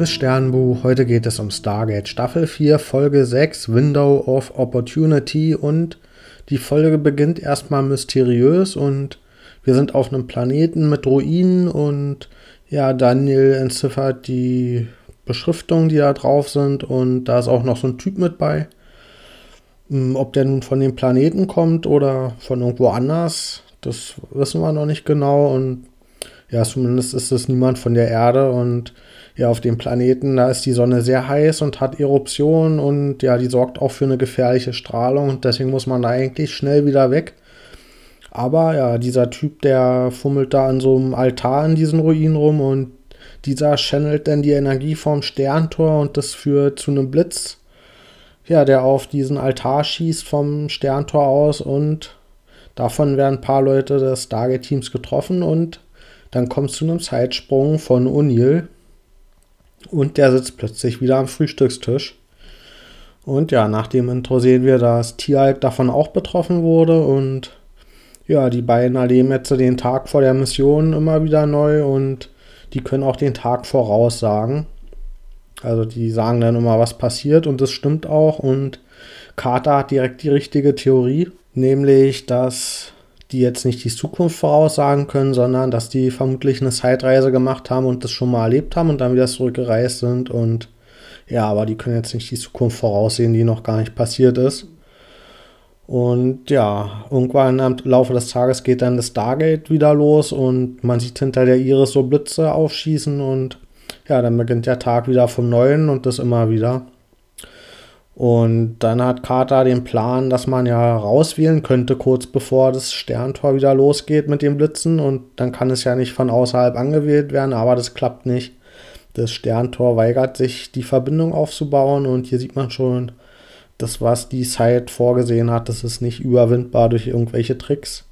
Liebes Sternbuch, heute geht es um Stargate Staffel 4, Folge 6, Window of Opportunity. Und die Folge beginnt erstmal mysteriös und wir sind auf einem Planeten mit Ruinen. Und ja, Daniel entziffert die Beschriftungen, die da drauf sind. Und da ist auch noch so ein Typ mit bei. Hm, ob der nun von dem Planeten kommt oder von irgendwo anders, das wissen wir noch nicht genau. Und ja, zumindest ist es niemand von der Erde und ja, auf dem Planeten, da ist die Sonne sehr heiß und hat Eruption und ja, die sorgt auch für eine gefährliche Strahlung und deswegen muss man da eigentlich schnell wieder weg. Aber ja, dieser Typ, der fummelt da an so einem Altar in diesen Ruinen rum und dieser channelt dann die Energie vom Sterntor und das führt zu einem Blitz, ja, der auf diesen Altar schießt vom Sterntor aus und davon werden ein paar Leute des Stargate-Teams getroffen und dann kommt es zu einem Zeitsprung von O'Neill und der sitzt plötzlich wieder am Frühstückstisch. Und ja, nach dem Intro sehen wir, dass Tialk davon auch betroffen wurde und ja, die beiden erleben jetzt den Tag vor der Mission immer wieder neu und die können auch den Tag voraussagen. Also die sagen dann immer, was passiert und das stimmt auch und Carter hat direkt die richtige Theorie, nämlich dass die jetzt nicht die Zukunft voraussagen können, sondern dass die vermutlich eine Zeitreise gemacht haben und das schon mal erlebt haben und dann wieder zurückgereist sind. Und ja, aber die können jetzt nicht die Zukunft voraussehen, die noch gar nicht passiert ist. Und ja, irgendwann im Laufe des Tages geht dann das Stargate wieder los und man sieht hinter der Iris so Blitze aufschießen und ja, dann beginnt der Tag wieder vom Neuen und das immer wieder. Und dann hat Carter den Plan, dass man ja rauswählen könnte, kurz bevor das Sterntor wieder losgeht mit den Blitzen. Und dann kann es ja nicht von außerhalb angewählt werden, aber das klappt nicht. Das Sterntor weigert sich, die Verbindung aufzubauen. Und hier sieht man schon, das, was die Site vorgesehen hat, das ist nicht überwindbar durch irgendwelche Tricks.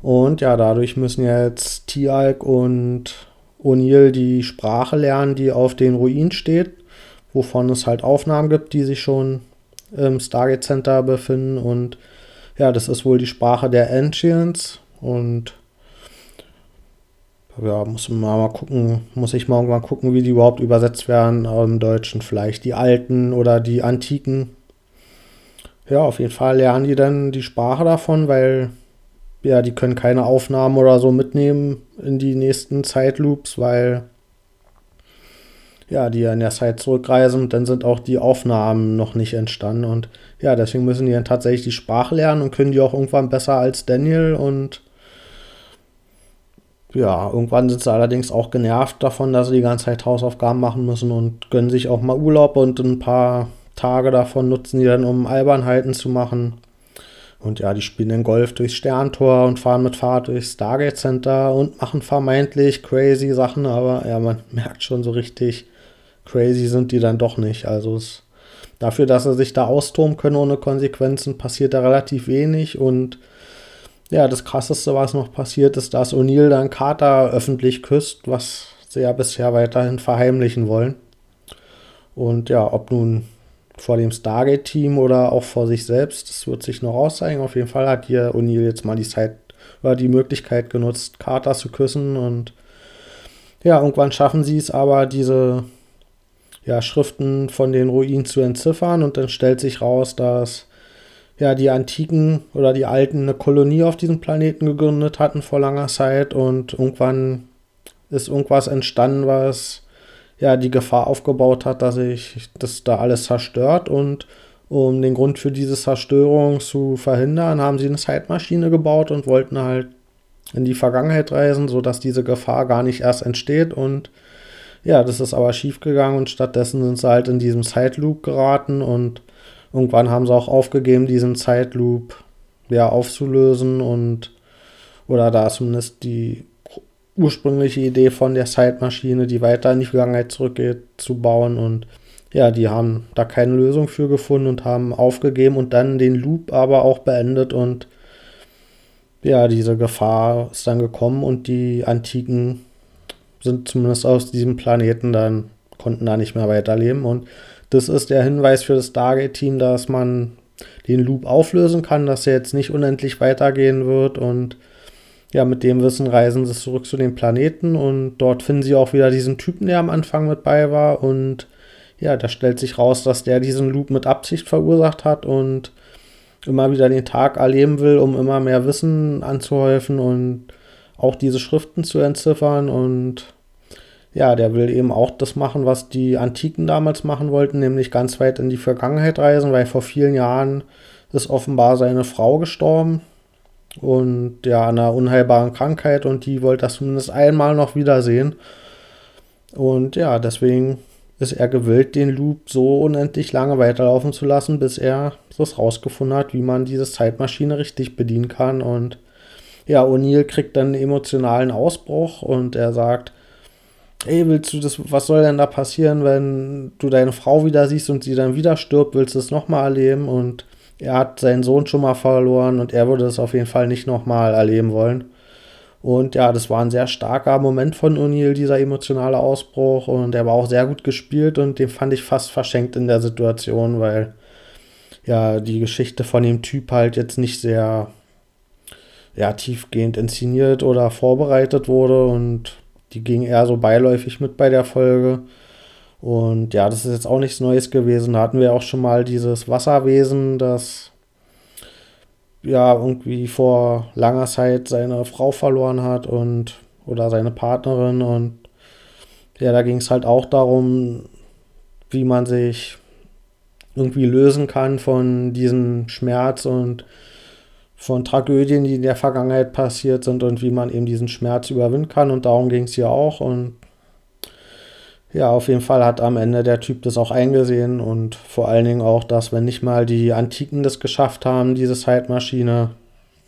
Und ja, dadurch müssen jetzt Tialk und O'Neill die Sprache lernen, die auf den Ruinen steht wovon es halt Aufnahmen gibt, die sich schon im Stargate Center befinden. Und ja, das ist wohl die Sprache der Ancients. Und ja, muss man mal gucken, muss ich mal gucken, wie die überhaupt übersetzt werden im Deutschen. Vielleicht die alten oder die antiken. Ja, auf jeden Fall lernen die dann die Sprache davon, weil ja, die können keine Aufnahmen oder so mitnehmen in die nächsten Zeitloops, weil ja, die in der Zeit zurückreisen dann sind auch die Aufnahmen noch nicht entstanden. Und ja, deswegen müssen die dann tatsächlich die Sprache lernen und können die auch irgendwann besser als Daniel. Und ja, irgendwann sind sie allerdings auch genervt davon, dass sie die ganze Zeit Hausaufgaben machen müssen und gönnen sich auch mal Urlaub und ein paar Tage davon nutzen die dann, um Albernheiten zu machen. Und ja, die spielen den Golf durchs Sterntor und fahren mit Fahrrad durchs Stargate Center und machen vermeintlich crazy Sachen, aber ja, man merkt schon so richtig, crazy sind die dann doch nicht. Also es, dafür, dass sie sich da austoben können ohne Konsequenzen, passiert da relativ wenig. Und ja, das krasseste, was noch passiert, ist, dass O'Neill dann Carter öffentlich küsst, was sie ja bisher weiterhin verheimlichen wollen. Und ja, ob nun vor dem Stargate-Team oder auch vor sich selbst, das wird sich noch auszeigen. Auf jeden Fall hat hier O'Neill jetzt mal die Zeit oder die Möglichkeit genutzt, Carter zu küssen und ja, irgendwann schaffen sie es aber, diese ja, Schriften von den Ruinen zu entziffern und dann stellt sich raus, dass ja die Antiken oder die Alten eine Kolonie auf diesem Planeten gegründet hatten vor langer Zeit und irgendwann ist irgendwas entstanden, was ja die Gefahr aufgebaut hat, dass sich das da alles zerstört und um den Grund für diese Zerstörung zu verhindern, haben sie eine Zeitmaschine gebaut und wollten halt in die Vergangenheit reisen, sodass diese Gefahr gar nicht erst entsteht und ja, das ist aber schief gegangen und stattdessen sind sie halt in diesem Zeitloop geraten und irgendwann haben sie auch aufgegeben, diesen Zeitloop ja aufzulösen und oder da zumindest die ursprüngliche Idee von der Zeitmaschine, die weiter in die Vergangenheit zurückgeht, zu bauen und ja, die haben da keine Lösung für gefunden und haben aufgegeben und dann den Loop aber auch beendet und ja, diese Gefahr ist dann gekommen und die antiken sind zumindest aus diesem Planeten dann, konnten da nicht mehr weiterleben. Und das ist der Hinweis für das Stargate-Team, dass man den Loop auflösen kann, dass er jetzt nicht unendlich weitergehen wird. Und ja, mit dem Wissen reisen sie zurück zu den Planeten und dort finden sie auch wieder diesen Typen, der am Anfang mit bei war. Und ja, da stellt sich raus, dass der diesen Loop mit Absicht verursacht hat und immer wieder den Tag erleben will, um immer mehr Wissen anzuhäufen und auch diese Schriften zu entziffern. Und ja, der will eben auch das machen, was die Antiken damals machen wollten, nämlich ganz weit in die Vergangenheit reisen, weil vor vielen Jahren ist offenbar seine Frau gestorben und ja, an einer unheilbaren Krankheit und die wollte das zumindest einmal noch wiedersehen. Und ja, deswegen ist er gewillt, den Loop so unendlich lange weiterlaufen zu lassen, bis er das rausgefunden hat, wie man diese Zeitmaschine richtig bedienen kann. Und ja, O'Neill kriegt dann einen emotionalen Ausbruch und er sagt, ey, willst du das, was soll denn da passieren, wenn du deine Frau wieder siehst und sie dann wieder stirbt, willst du es nochmal erleben? Und er hat seinen Sohn schon mal verloren und er würde es auf jeden Fall nicht nochmal erleben wollen. Und ja, das war ein sehr starker Moment von O'Neill, dieser emotionale Ausbruch. Und er war auch sehr gut gespielt und den fand ich fast verschenkt in der Situation, weil ja die Geschichte von dem Typ halt jetzt nicht sehr ja, tiefgehend inszeniert oder vorbereitet wurde und die ging eher so beiläufig mit bei der Folge. Und ja, das ist jetzt auch nichts Neues gewesen. Da hatten wir auch schon mal dieses Wasserwesen, das ja irgendwie vor langer Zeit seine Frau verloren hat und oder seine Partnerin. Und ja, da ging es halt auch darum, wie man sich irgendwie lösen kann von diesem Schmerz und von Tragödien, die in der Vergangenheit passiert sind und wie man eben diesen Schmerz überwinden kann. Und darum ging es hier auch. Und ja, auf jeden Fall hat am Ende der Typ das auch eingesehen und vor allen Dingen auch, dass wenn nicht mal die Antiken das geschafft haben, diese Zeitmaschine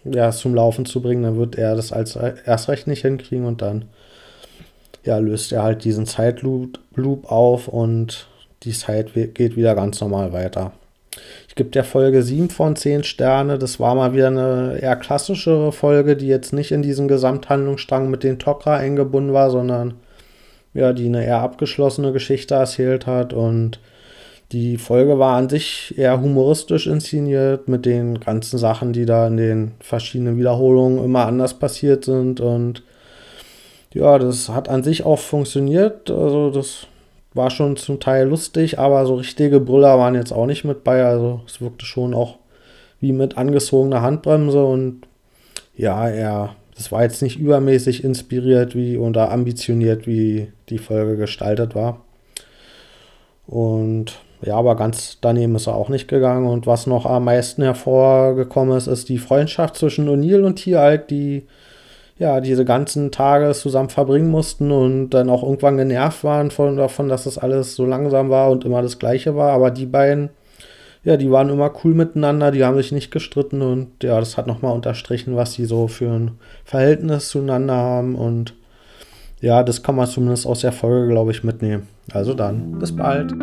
ja, zum Laufen zu bringen, dann wird er das als erst recht nicht hinkriegen und dann ja, löst er halt diesen Zeitloop auf und die Zeit geht wieder ganz normal weiter. Ich gebe der Folge 7 von 10 Sterne. Das war mal wieder eine eher klassischere Folge, die jetzt nicht in diesen Gesamthandlungsstrang mit den Tok'ra eingebunden war, sondern ja, die eine eher abgeschlossene Geschichte erzählt hat und die Folge war an sich eher humoristisch inszeniert mit den ganzen Sachen, die da in den verschiedenen Wiederholungen immer anders passiert sind und ja, das hat an sich auch funktioniert. Also das war schon zum Teil lustig, aber so richtige Brüller waren jetzt auch nicht mit bei. Also es wirkte schon auch wie mit angezogener Handbremse und ja, er das war jetzt nicht übermäßig inspiriert wie oder ambitioniert, wie die Folge gestaltet war. Und ja, aber ganz daneben ist er auch nicht gegangen. Und was noch am meisten hervorgekommen ist, ist die Freundschaft zwischen O'Neill und Tieralk, die ja diese ganzen Tage zusammen verbringen mussten und dann auch irgendwann genervt waren von, davon, dass das alles so langsam war und immer das Gleiche war. Aber die beiden ja, die waren immer cool miteinander, die haben sich nicht gestritten und ja, das hat nochmal unterstrichen, was sie so für ein Verhältnis zueinander haben und ja, das kann man zumindest aus der Folge, glaube ich, mitnehmen. Also dann, bis bald.